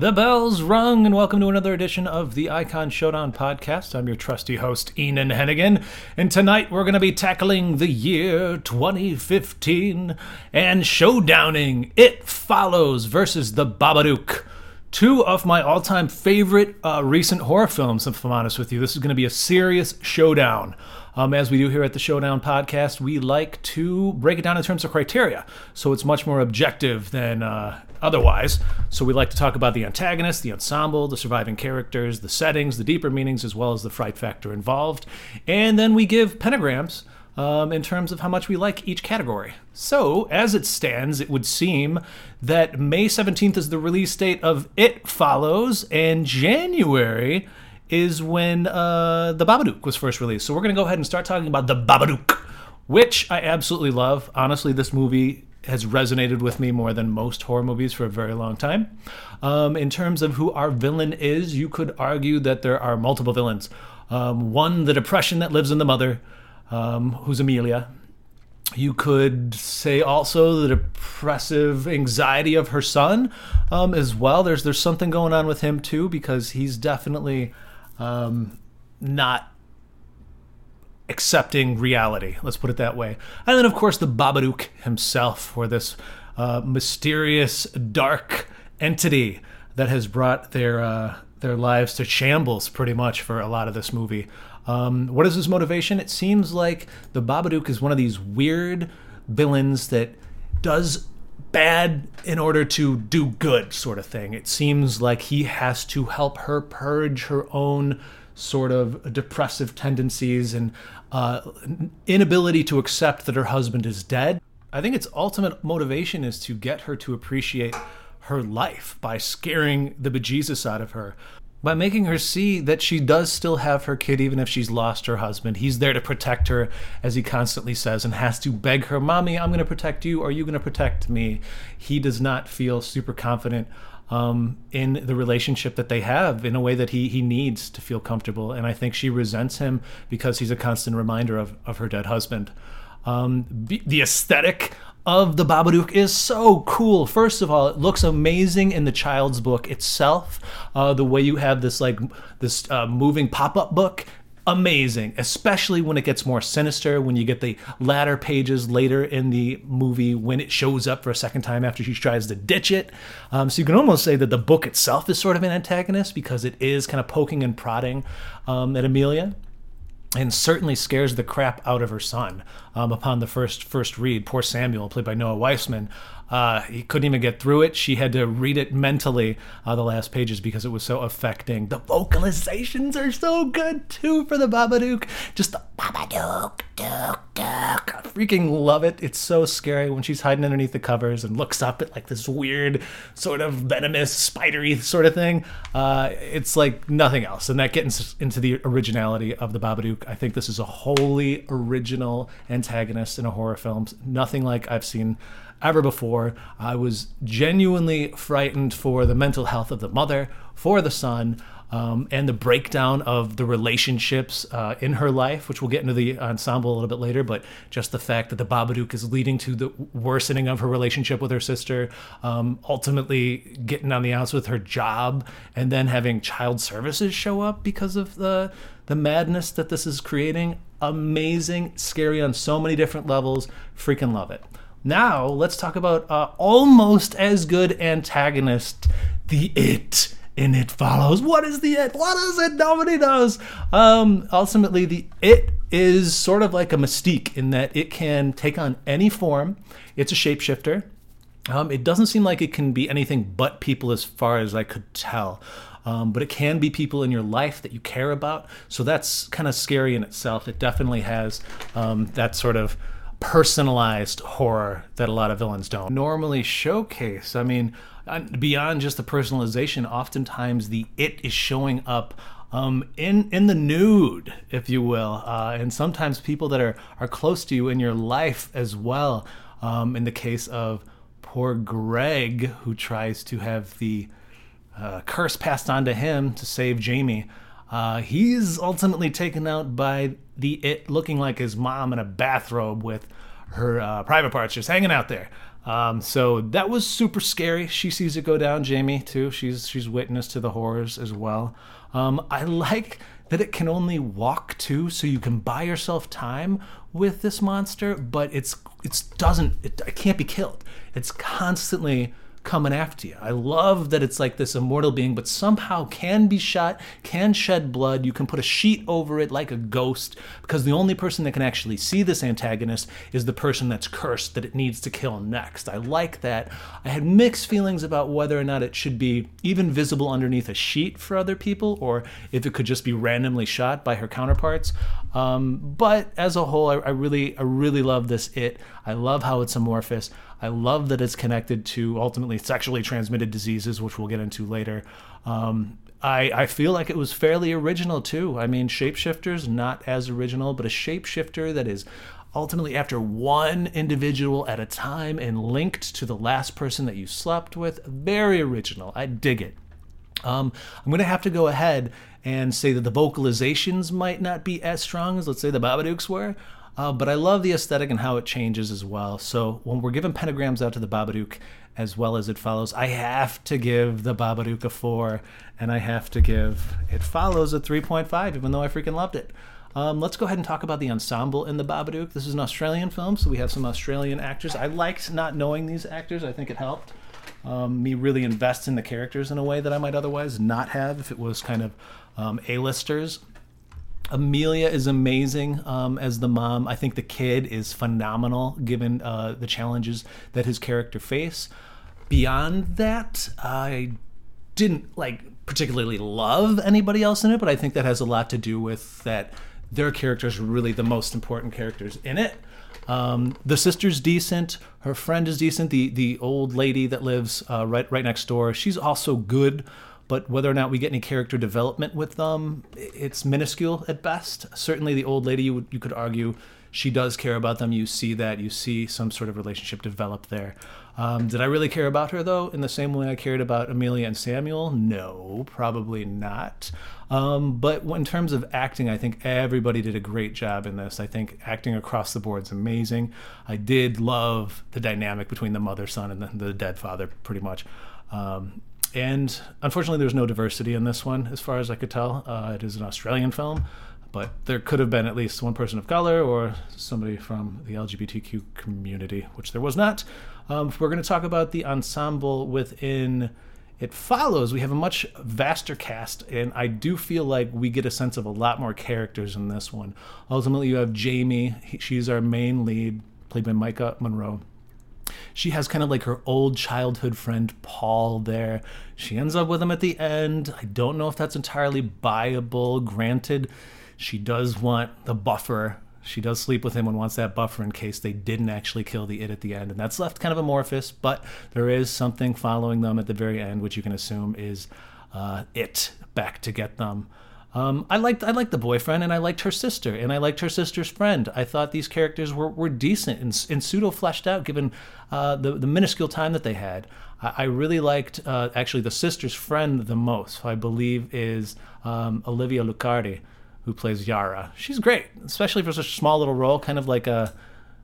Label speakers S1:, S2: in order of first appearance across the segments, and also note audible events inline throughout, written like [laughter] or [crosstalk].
S1: The bells rung, and welcome to another edition of the Icon Showdown podcast. I'm your trusty host, Enan Hennigan, and tonight we're going to be tackling the year 2015 and showdowning It Follows versus The Babadook. Two of my all time favorite uh, recent horror films, if I'm honest with you. This is going to be a serious showdown. Um, as we do here at the Showdown podcast, we like to break it down in terms of criteria. So it's much more objective than uh, otherwise. So we like to talk about the antagonist, the ensemble, the surviving characters, the settings, the deeper meanings, as well as the fright factor involved. And then we give pentagrams. Um, in terms of how much we like each category. So, as it stands, it would seem that May 17th is the release date of It Follows, and January is when uh, The Babadook was first released. So we're going to go ahead and start talking about The Babadook, which I absolutely love. Honestly, this movie has resonated with me more than most horror movies for a very long time. Um, in terms of who our villain is, you could argue that there are multiple villains. Um, one, the depression that lives in the mother, um, who's Amelia. You could say also the depressive anxiety of her son um, as well. There's there's something going on with him too because he's definitely um, not accepting reality. Let's put it that way. And then, of course, the Babadook himself, or this uh, mysterious, dark entity that has brought their uh, their lives to shambles, pretty much, for a lot of this movie. Um, what is his motivation? It seems like the Babadook is one of these weird villains that does bad in order to do good sort of thing. It seems like he has to help her purge her own sort of depressive tendencies and uh, inability to accept that her husband is dead. I think its ultimate motivation is to get her to appreciate her life by scaring the bejesus out of her by making her see that she does still have her kid even if she's lost her husband. He's there to protect her, as he constantly says, and has to beg her, Mommy, I'm going to protect you. Are you going to protect me? He does not feel super confident um, in the relationship that they have in a way that he, he needs to feel comfortable. And I think she resents him because he's a constant reminder of, of her dead husband. Um, the aesthetic of the Babadook is so cool. First of all, it looks amazing in the child's book itself. Uh, the way you have this like this uh, moving pop up book amazing, especially when it gets more sinister, when you get the latter pages later in the movie when it shows up for a second time after she tries to ditch it. Um, so you can almost say that the book itself is sort of an antagonist because it is kind of poking and prodding um, at Amelia and certainly scares the crap out of her son um, upon the first first read. Poor Samuel, played by Noah Wiseman, uh, he couldn't even get through it. She had to read it mentally, uh, the last pages, because it was so affecting. The vocalizations are so good too for the Babadook. Just the Babadook, Dook, Dook. I freaking love it. It's so scary when she's hiding underneath the covers and looks up at like this weird, sort of venomous, spidery sort of thing. Uh, it's like nothing else. And that gets into the originality of the Babadook. I think this is a wholly original antagonist in a horror film. Nothing like I've seen ever before. I was genuinely frightened for the mental health of the mother, for the son, um, and the breakdown of the relationships uh, in her life, which we'll get into the ensemble a little bit later. But just the fact that the Babadook is leading to the worsening of her relationship with her sister, um, ultimately getting on the outs with her job, and then having child services show up because of the the madness that this is creating. Amazing, scary on so many different levels. Freaking love it. Now, let's talk about uh, almost as good antagonist, the It And It Follows. What is the It? What is it? Nobody knows. Um, ultimately, the It is sort of like a mystique in that it can take on any form. It's a shapeshifter. Um, it doesn't seem like it can be anything but people as far as I could tell. Um, but it can be people in your life that you care about. So that's kind of scary in itself. It definitely has um, that sort of personalized horror that a lot of villains don't normally showcase. I mean, beyond just the personalization, oftentimes the it is showing up um, in in the nude, if you will, uh, and sometimes people that are are close to you in your life as well. Um, in the case of poor Greg, who tries to have the uh, curse passed on to him to save Jamie. Uh, he's ultimately taken out by the it looking like his mom in a bathrobe with her uh, private parts just hanging out there. Um, so that was super scary. She sees it go down. Jamie too. She's she's witness to the horrors as well. Um, I like that it can only walk too, so you can buy yourself time with this monster. But it's it's doesn't it, it can't be killed. It's constantly coming after you. I love that it's like this immortal being, but somehow can be shot, can shed blood. You can put a sheet over it like a ghost, because the only person that can actually see this antagonist is the person that's cursed that it needs to kill next. I like that. I had mixed feelings about whether or not it should be even visible underneath a sheet for other people, or if it could just be randomly shot by her counterparts. Um, but as a whole, I, I really, I really love this. It. I love how it's amorphous. I love that it's connected to ultimately sexually transmitted diseases, which we'll get into later. Um, I, I feel like it was fairly original too. I mean, shapeshifters not as original, but a shapeshifter that is ultimately after one individual at a time and linked to the last person that you slept with. Very original. I dig it. Um, I'm going to have to go ahead and say that the vocalizations might not be as strong as, let's say, the Babadooks were. Uh, but I love the aesthetic and how it changes as well. So when we're giving pentagrams out to the Babadook as well as it follows, I have to give the Babadook a four, and I have to give it follows a 3.5, even though I freaking loved it. Um, let's go ahead and talk about the ensemble in the Babadook. This is an Australian film, so we have some Australian actors. I liked not knowing these actors. I think it helped um, me really invest in the characters in a way that I might otherwise not have if it was kind of um, A-listers. Amelia is amazing um, as the mom. I think the kid is phenomenal given uh, the challenges that his character face. Beyond that, I didn't like particularly love anybody else in it, but I think that has a lot to do with that their characters are really the most important characters in it. Um, the sister's decent. Her friend is decent. The the old lady that lives uh, right right next door, she's also good but whether or not we get any character development with them, it's minuscule at best. Certainly, the old lady, you, you could argue, she does care about them. You see that. You see some sort of relationship develop there. Um, did I really care about her, though, in the same way I cared about Amelia and Samuel? No, probably not. Um, but in terms of acting, I think everybody did a great job in this. I think acting across the board is amazing. I did love the dynamic between the mother son and the, the dead father, pretty much. Um, and unfortunately, there's no diversity in this one, as far as I could tell. Uh, it is an Australian film, but there could have been at least one person of color or somebody from the LGBTQ community, which there was not. Um, we're going to talk about the ensemble within It Follows. We have a much vaster cast, and I do feel like we get a sense of a lot more characters in this one. Ultimately, you have Jamie, she's our main lead, played by Maika Monroe she has kind of like her old childhood friend Paul there. She ends up with him at the end. I don't know if that's entirely buyable. Granted, she does want the buffer. She does sleep with him and wants that buffer in case they didn't actually kill the it at the end. And that's left kind of amorphous, but there is something following them at the very end, which you can assume is uh, it back to get them. Um, I liked I liked the boyfriend and I liked her sister and I liked her sister's friend. I thought these characters were, were decent and, and pseudo fleshed out given uh, the the minuscule time that they had. I, I really liked uh, actually the sister's friend the most. Who I believe is um, Olivia Luccardi, who plays Yara. She's great, especially for such a small little role, kind of like a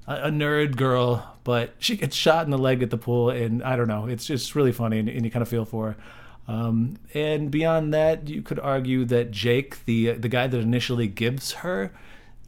S1: a nerd girl, but she gets shot in the leg at the pool, and I don't know, it's just really funny, and, and you kind of feel for her. Um, and beyond that, you could argue that Jake, the the guy that initially gives her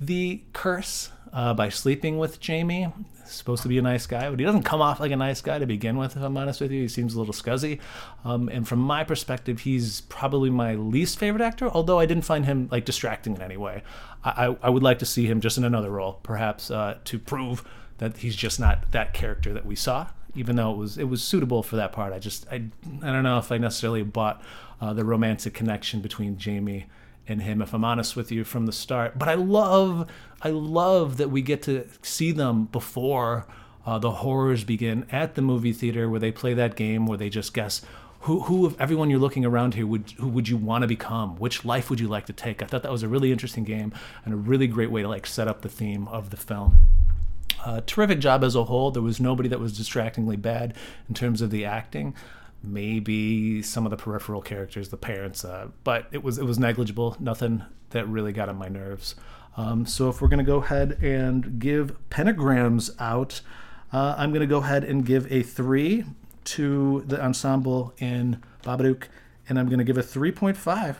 S1: the curse uh, by sleeping with Jamie, supposed to be a nice guy, but he doesn't come off like a nice guy to begin with. If I'm honest with you, he seems a little scuzzy. Um, and from my perspective, he's probably my least favorite actor. Although I didn't find him like distracting in any way. I, I, I would like to see him just in another role, perhaps uh, to prove that he's just not that character that we saw even though it was it was suitable for that part. I just I I don't know if I necessarily bought uh, the romantic connection between Jamie and him. If I'm honest with you from the start, but I love I love that we get to see them before uh, the horrors begin at the movie theater where they play that game where they just guess. Who, who of everyone you're looking around here would who would you want to become? Which life would you like to take? I thought that was a really interesting game and a really great way to like set up the theme of the film. Uh, terrific job as a whole. There was nobody that was distractingly bad in terms of the acting. Maybe some of the peripheral characters, the parents, uh, but it was it was negligible. Nothing that really got on my nerves. Um, so if we're gonna go ahead and give pentagrams out, Uh, I'm to go ahead and give a three to the ensemble in Babadook, and I'm to give a 3.5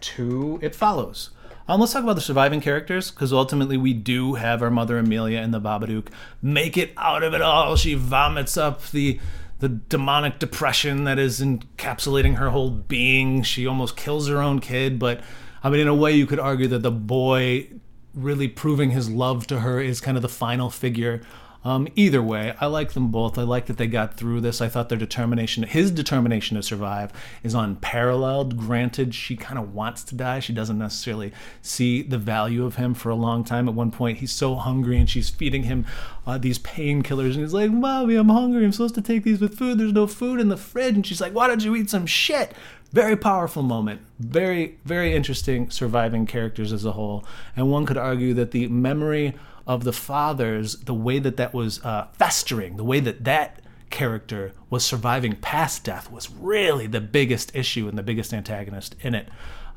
S1: to It Follows. Um, let's talk about the surviving characters because ultimately we do have our mother Amelia and the Babadook make it out of it all. She vomits up the the demonic depression that is encapsulating her whole being. She almost kills her own kid, but I mean, in a way, you could argue that the boy really proving his love to her is kind of the final figure um, either way, I like them both. I like that they got through this. I thought their determination, his determination to survive, is unparalleled. Granted, she kind of wants to die. She doesn't necessarily see the value of him for a long time. At one point, he's so hungry and she's feeding him uh, these painkillers. And he's like, Mommy, I'm hungry. I'm supposed to take these with food. There's no food in the fridge. And she's like, Why don't you eat some shit? Very powerful moment. Very, very interesting surviving characters as a whole. And one could argue that the memory of the fathers, the way that that was uh, festering, the way that that character was surviving past death was really the biggest issue and the biggest antagonist in it.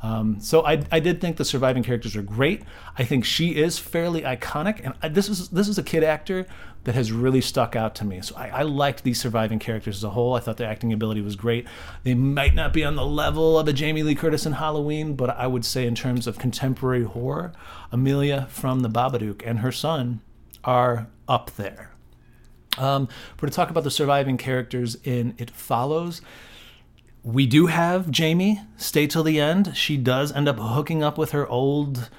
S1: Um, so I, I did think the surviving characters are great. I think she is fairly iconic, and I, this is this is a kid actor that has really stuck out to me. So I, I liked these surviving characters as a whole. I thought their acting ability was great. They might not be on the level of a Jamie Lee Curtis in Halloween, but I would say in terms of contemporary horror, Amelia from The Babadook and her son are up there. Um, we're to talk about the surviving characters in It Follows we do have Jamie stay till the end. She does end up hooking up with her old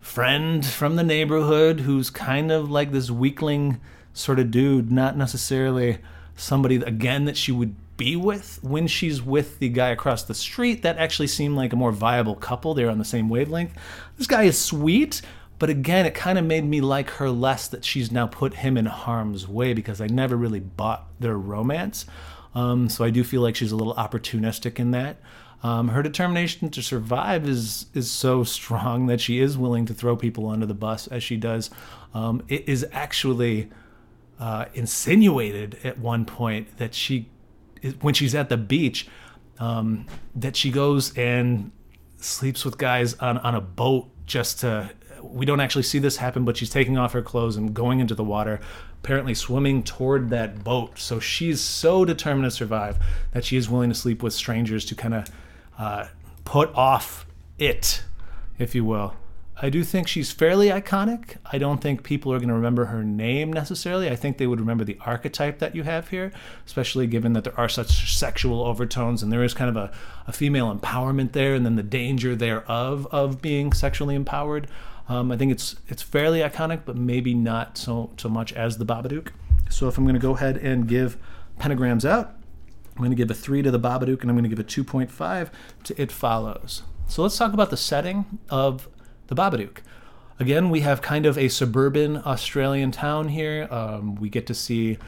S1: friend from the neighborhood who's kind of like this weakling sort of dude, not necessarily somebody again that she would be with when she's with the guy across the street. That actually seemed like a more viable couple. They're on the same wavelength. This guy is sweet, but again, it kind of made me like her less that she's now put him in harm's way because I never really bought their romance. Um, so I do feel like she's a little opportunistic in that. Um, her determination to survive is is so [laughs] strong that she is willing to throw people under the bus as she does. Um, it is actually uh, insinuated at one point that she, when she's at the beach, um, that she goes and sleeps with guys on, on a boat just to we don't actually see this happen, but she's taking off her clothes and going into the water, apparently swimming toward that boat. So she's so determined to survive that she is willing to sleep with strangers to kind of uh, put off it, if you will. I do think she's fairly iconic. I don't think people are going to remember her name necessarily. I think they would remember the archetype that you have here, especially given that there are such sexual overtones and there is kind of a, a female empowerment there and then the danger thereof of being sexually empowered. Um, I think it's it's fairly iconic, but maybe not so so much as the Babadook. So if I'm going to go ahead and give pentagrams out, I'm going to give a three to the Babadook, and I'm going to give a 2.5 to It Follows. So let's talk about the setting of the Babadook. Again, we have kind of a suburban Australian town here. Um, we get to see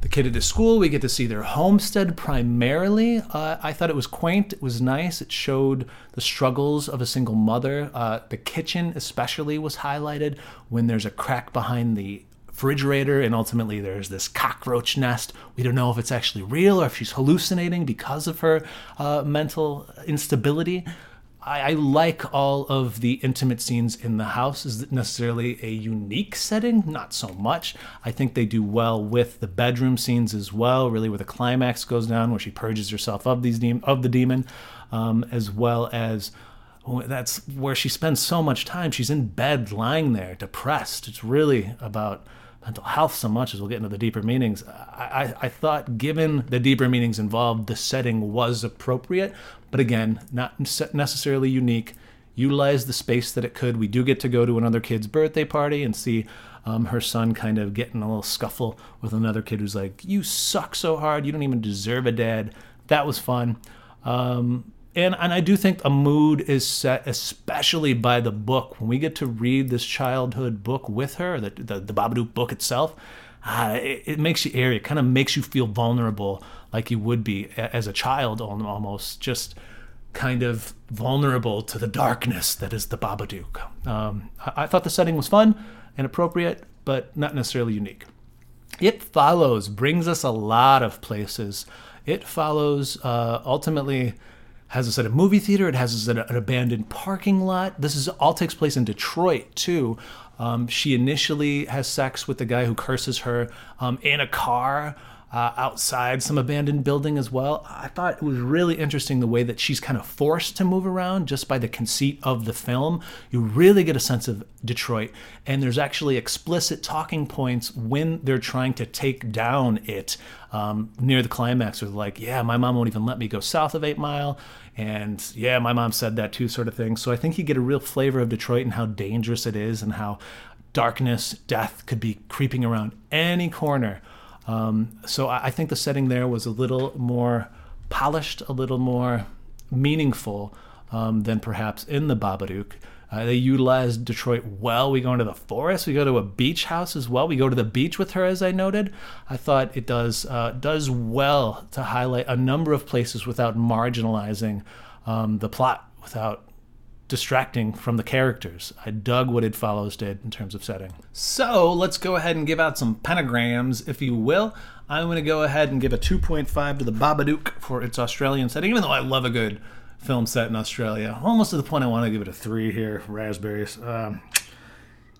S1: the kid at the school. We get to see their homestead primarily. Uh, I thought it was quaint. It was nice. It showed the struggles of a single mother. Uh, the kitchen, especially, was highlighted when there's a crack behind the refrigerator and ultimately there's this cockroach nest. We don't know if it's actually real or if she's hallucinating because of her uh, mental instability. I, I, like all of the intimate scenes in the house. Is it necessarily a unique setting? Not so much. I think they do well with the bedroom scenes as well. Really, where the climax goes down, where she purges herself of these de- of the demon, um, as well as oh, that's where she spends so much time. She's in bed, lying there, depressed. It's really about mental health so much as we'll get into the deeper meanings. I, I, I, thought, given the deeper meanings involved, the setting was appropriate, but again, not necessarily unique. Utilized the space that it could. We do get to go to another kid's birthday party and see um, her son kind of getting a little scuffle with another kid who's like, "You suck so hard. You don't even deserve a dad." That was fun. Um, and and I do think a mood is set, especially by the book. When we get to read this childhood book with her, the the, the Babadook book itself, uh, it, it, makes you airy. It kind of makes you feel vulnerable, like you would be as a child, almost just kind of vulnerable to the darkness that is the Babadook. Um, I, I thought the setting was fun and appropriate, but not necessarily unique. It follows brings us a lot of places. It follows uh, ultimately has us at a movie theater. It has at an abandoned parking lot. This is all takes place in Detroit too. Um, she initially has sex with the guy who curses her um, in a car uh, outside some abandoned building as well. I thought it was really interesting the way that she's kind of forced to move around just by the conceit of the film. You really get a sense of Detroit, and there's actually explicit talking points when they're trying to take down it um, near the climax. With like, yeah, my mom won't even let me go south of Eight Mile, and yeah, my mom said that too, sort of thing. So I think you get a real flavor of Detroit and how dangerous it is, and how darkness, death could be creeping around any corner. Um, so I, I think the setting there was a little more polished, a little more meaningful um, than perhaps in the Babadook. Uh, they utilized Detroit well. We go into the forest. We go to a beach house as well. We go to the beach with her, as I noted. I thought it does uh, does well to highlight a number of places without marginalizing um, the plot, without distracting from the characters. I dug what It Follows did in terms of setting. So let's go ahead and give out some pentagrams, if you will. I'm going to go ahead and give a 2.5 to the Babadook for its Australian setting, even though I love a good film set in Australia. Almost to the point I want to give it a 3 here, Raspberries. Um,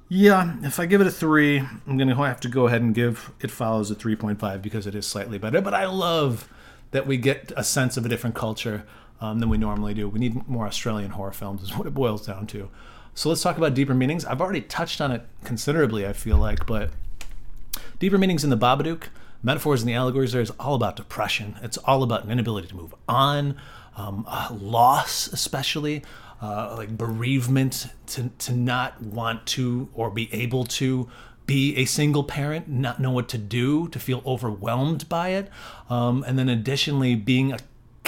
S1: yeah, if I give it a 3, I'm going to have to go ahead and give It Follows a 3.5 because it is slightly better. But I love that we get a sense of a different culture um, than we normally do. We need more Australian horror films, is what it boils down to. So let's talk about deeper meanings. I've already touched on it considerably, I feel like, but deeper meanings in the Babadook, metaphors and the allegories there is all about depression. It's all about an inability to move on, um, uh, loss, especially. Uh, like bereavement, to, to not want to or be able to be a single parent, not know what to do, to feel overwhelmed by it. Um, and then additionally, being a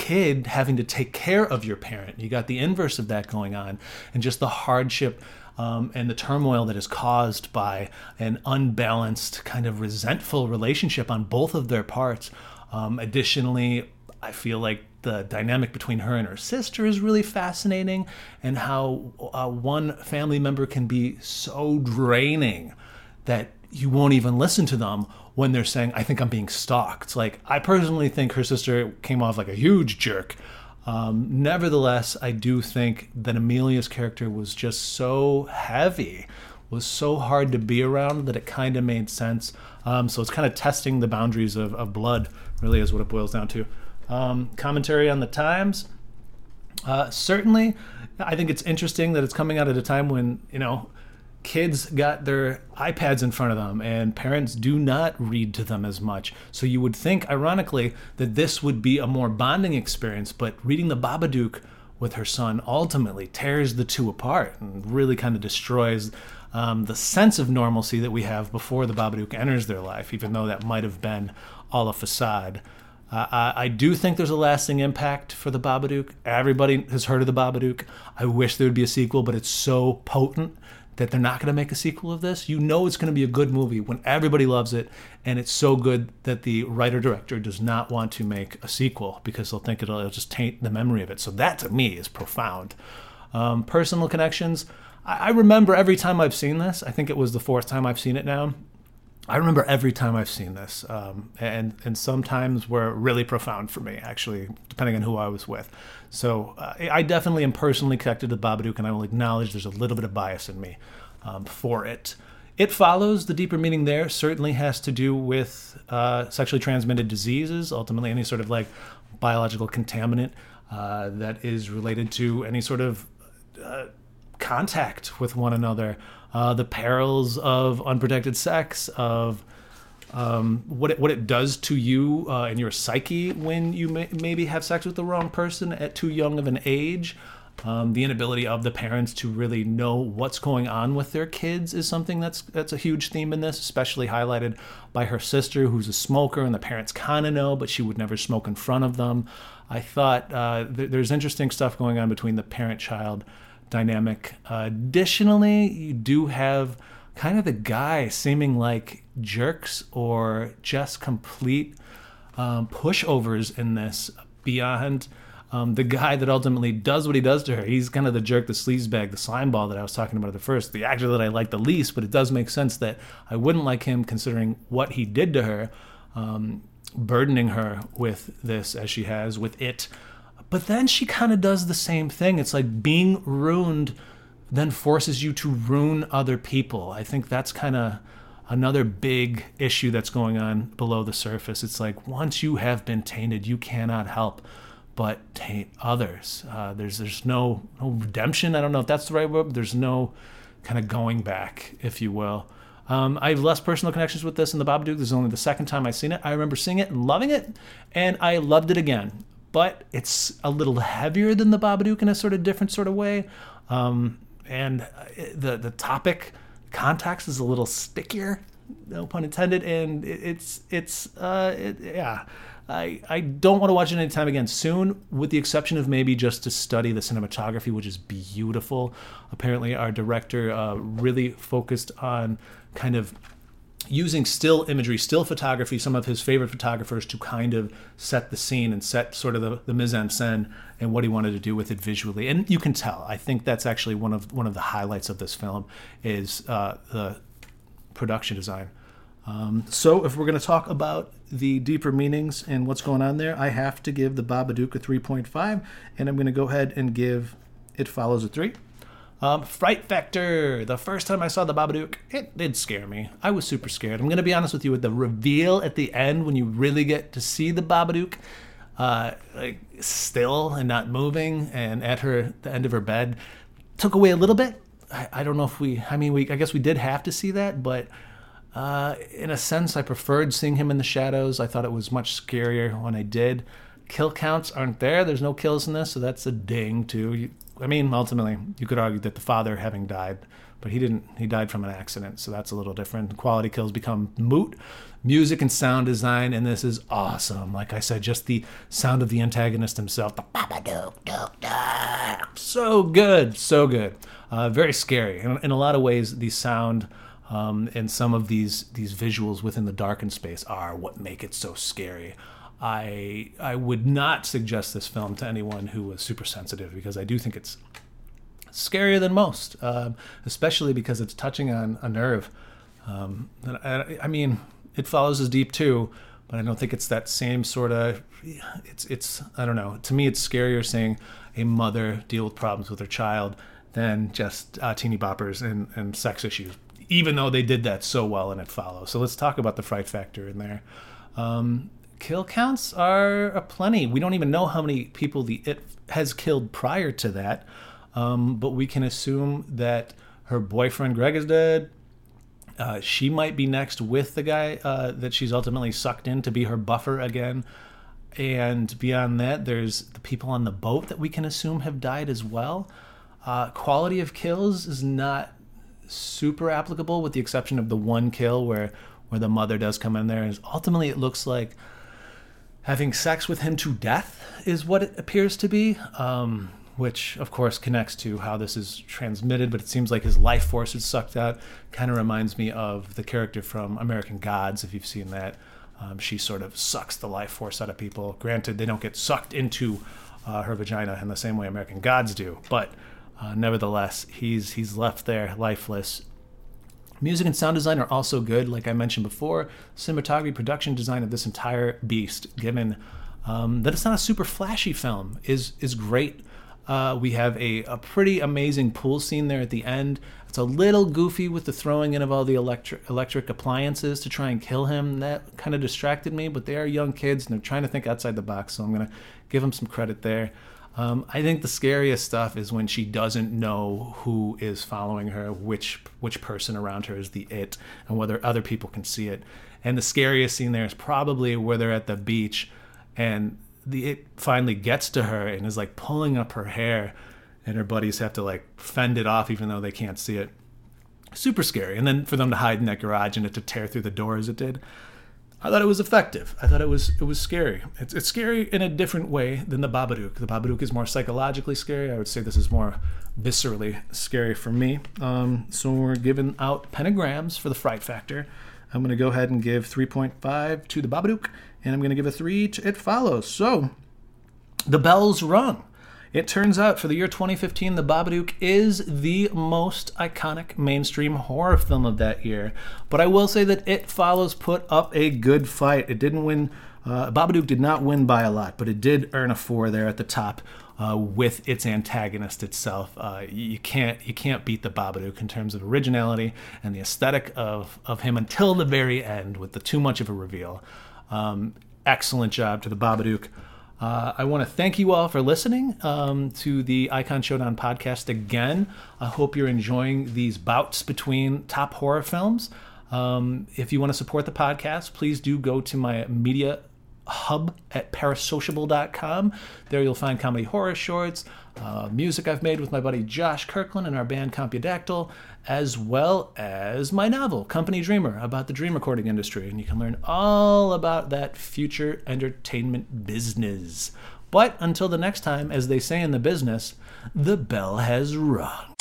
S1: kid having to take care of your parent. You got the inverse of that going on, and just the hardship um, and the turmoil that is caused by an unbalanced, kind of resentful relationship on both of their parts. Um, additionally, I feel like the dynamic between her and her sister is really fascinating, and how uh, one family member can be so draining that you won't even listen to them when they're saying, I think I'm being stalked. Like, I personally think her sister came off like a huge jerk. Um, nevertheless, I do think that Amelia's character was just so heavy, was so hard to be around that it kind of made sense. Um, so it's kind of testing the boundaries of, of blood, really, is what it boils down to. Um, commentary on the times. Uh, certainly, I think it's interesting that it's coming out at a time when, you know, kids got their iPads in front of them and parents do not read to them as much. So you would think, ironically, that this would be a more bonding experience, but reading the Babadook with her son ultimately tears the two apart and really kind of destroys um, the sense of normalcy that we have before the Babadook enters their life, even though that might have been all a facade. I, I do think there's a lasting impact for the Babadook. Everybody has heard of the Babadook. I wish there would be a sequel, but it's so potent that they're not going to make a sequel of this. You know it's going to be a good movie when everybody loves it, and it's so good that the writer director does not want to make a sequel because they'll think it'll, it'll just taint the memory of it. So that to me is profound. Um, personal connections. I, I remember every time I've seen this. I think it was the fourth time I've seen it now. I remember every time I've seen this, um, and and sometimes were really profound for me, actually, depending on who I was with. So uh, I definitely am personally connected to Babadook, and I will acknowledge there's a little bit of bias in me um, for it. It follows the deeper meaning there certainly has to do with uh, sexually transmitted diseases, ultimately any sort of like biological contaminant uh, that is related to any sort of uh, contact with one another uh, the perils of unprotected sex, of um, what it, what it does to you uh, and your psyche when you may, maybe have sex with the wrong person at too young of an age. Um, the inability of the parents to really know what's going on with their kids is something that's that's a huge theme in this, especially highlighted by her sister, who's a smoker, and the parents kind of know, but she would never smoke in front of them. I thought uh, th- there's interesting stuff going on between the parent-child dynamic. Uh, additionally, you do have kind of the guy seeming like jerks or just complete um, pushovers in this beyond um, the guy that ultimately does what he does to her. He's kind of the jerk, the sleazebag, the slime ball that I was talking about at the first, the actor that I like the least, but it does make sense that I wouldn't like him considering what he did to her, um, burdening her with this as she has, with it but then she kind of does the same thing. It's like being ruined then forces you to ruin other people. I think that's kind of another big issue that's going on below the surface. It's like once you have been tainted, you cannot help but taint others. Uh, there's there's no no redemption. I don't know if that's the right word. there's no kind of going back, if you will. Um, I have less personal connections with this in the Babadook. This is only the second time I've seen it. I remember seeing it and loving it, and I loved it again. But it's a little heavier than the Babadook in a sort of different sort of way. Um, and the the topic context is a little stickier, no pun intended, and it, it's it's uh, it, yeah. I, I don't want to watch it anytime again soon, with the exception of maybe just to study the cinematography, which is beautiful. Apparently, our director uh, really focused on kind of using still imagery, still photography, some of his favorite photographers to kind of set the scene and set sort of the, the mise en scène and what he wanted to do with it visually. And you can tell. I think that's actually one of one of the highlights of this film is uh, the production design. Um, so if we're going to talk about the deeper meanings and what's going on there, I have to give the Babadook a 3.5, and I'm going to go ahead and give It Follows a 3. Um, Fright Factor. The first time I saw the Babadook, it did scare me. I was super scared. I'm to be honest with you with the reveal at the end when you really get to see the Babadook uh, like still and not moving and at her the end of her bed took away a little bit. I, I don't know if we, I mean, we, I guess we did have to see that, but uh, in a sense, I preferred seeing him in the shadows. I thought it was much scarier when I did. Kill counts aren't there. There's no kills in this, so that's a ding too. You, I mean, ultimately, you could argue that the father having died, but he didn't. He died from an accident, so that's a little different. Quality kills become moot. Music and sound design, and this is awesome. Like I said, just the sound of the antagonist himself, the so good, so good. Uh, very scary. In, in a lot of ways, the sound um, and some of these these visuals within the darkened space are what make it so scary. I I would not suggest this film to anyone who was super sensitive because I do think it's scarier than most, um, especially because it's touching on a nerve. Um, I, I, mean, it follows as deep too, but I don't think it's that same sort of. It's it's I don't know. To me, it's scarier seeing a mother deal with problems with her child than just uh, teeny boppers and, and sex issues. Even though they did that so well and it follows. So let's talk about the fright factor in there. Um, kill counts are aplenty. We don't even know how many people the it has killed prior to that, um, but we can assume that her boyfriend Greg is dead. Uh, she might be next with the guy uh, that she's ultimately sucked in to be her buffer again. And beyond that, there's the people on the boat that we can assume have died as well. Uh, quality of kills is not super applicable, with the exception of the one kill where where the mother does come in there. And ultimately, it looks like having sex with him to death is what it appears to be. Um, which of course connects to how this is transmitted, but it seems like his life force is sucked out. Kind of reminds me of the character from American Gods, if you've seen that. Um, she sort of sucks the life force out of people. Granted, they don't get sucked into uh, her vagina in the same way American Gods do, but uh, nevertheless, he's he's left there lifeless Music and sound design are also good, like I mentioned before. Cinematography, production design of this entire beast, given um, that it's not a super flashy film, is is great. Uh, we have a, a pretty amazing pool scene there at the end. It's a little goofy with the throwing in of all the electric electric appliances to try and kill him. That kind of distracted me, but they are young kids and they're trying to think outside the box, so I'm gonna give them some credit there. Um, I think the scariest stuff is when she doesn't know who is following her, which which person around her is the it, and whether other people can see it. And the scariest scene there is probably where they're at the beach, and the it finally gets to her and is like pulling up her hair, and her buddies have to like fend it off even though they can't see it. Super scary. And then for them to hide in that garage and it to tear through the door as it did. I thought it was effective. I thought it was it was scary. It's, it's scary in a different way than the Babadook. The Babadook is more psychologically scary. I would say this is more viscerally scary for me. Um, so we're giving out pentagrams for the fright factor. I'm going to go ahead and give 3.5 to the Babadook, and I'm going to give a 3 to It Follows. So the bells rung. It turns out for the year 2015, The Babadook is the most iconic mainstream horror film of that year. But I will say that It Follows put up a good fight. It didn't win. Uh, Babadook did not win by a lot, but it did earn a four there at the top uh, with its antagonist itself. Uh, you can't you can't beat the Babadook in terms of originality and the aesthetic of of him until the very end with the too much of a reveal. Um, excellent job to the Babadook. Uh, I want to thank you all for listening um, to the Icon Showdown podcast again. I hope you're enjoying these bouts between top horror films. Um, if you want to support the podcast, please do go to my media hub at parasociable.com. There you'll find comedy horror shorts, uh, music I've made with my buddy Josh Kirkland and our band Compudactyl, as well as my novel, Company Dreamer, about the dream recording industry. And you can learn all about that future entertainment business. But until the next time, as they say in the business, the bell has rung.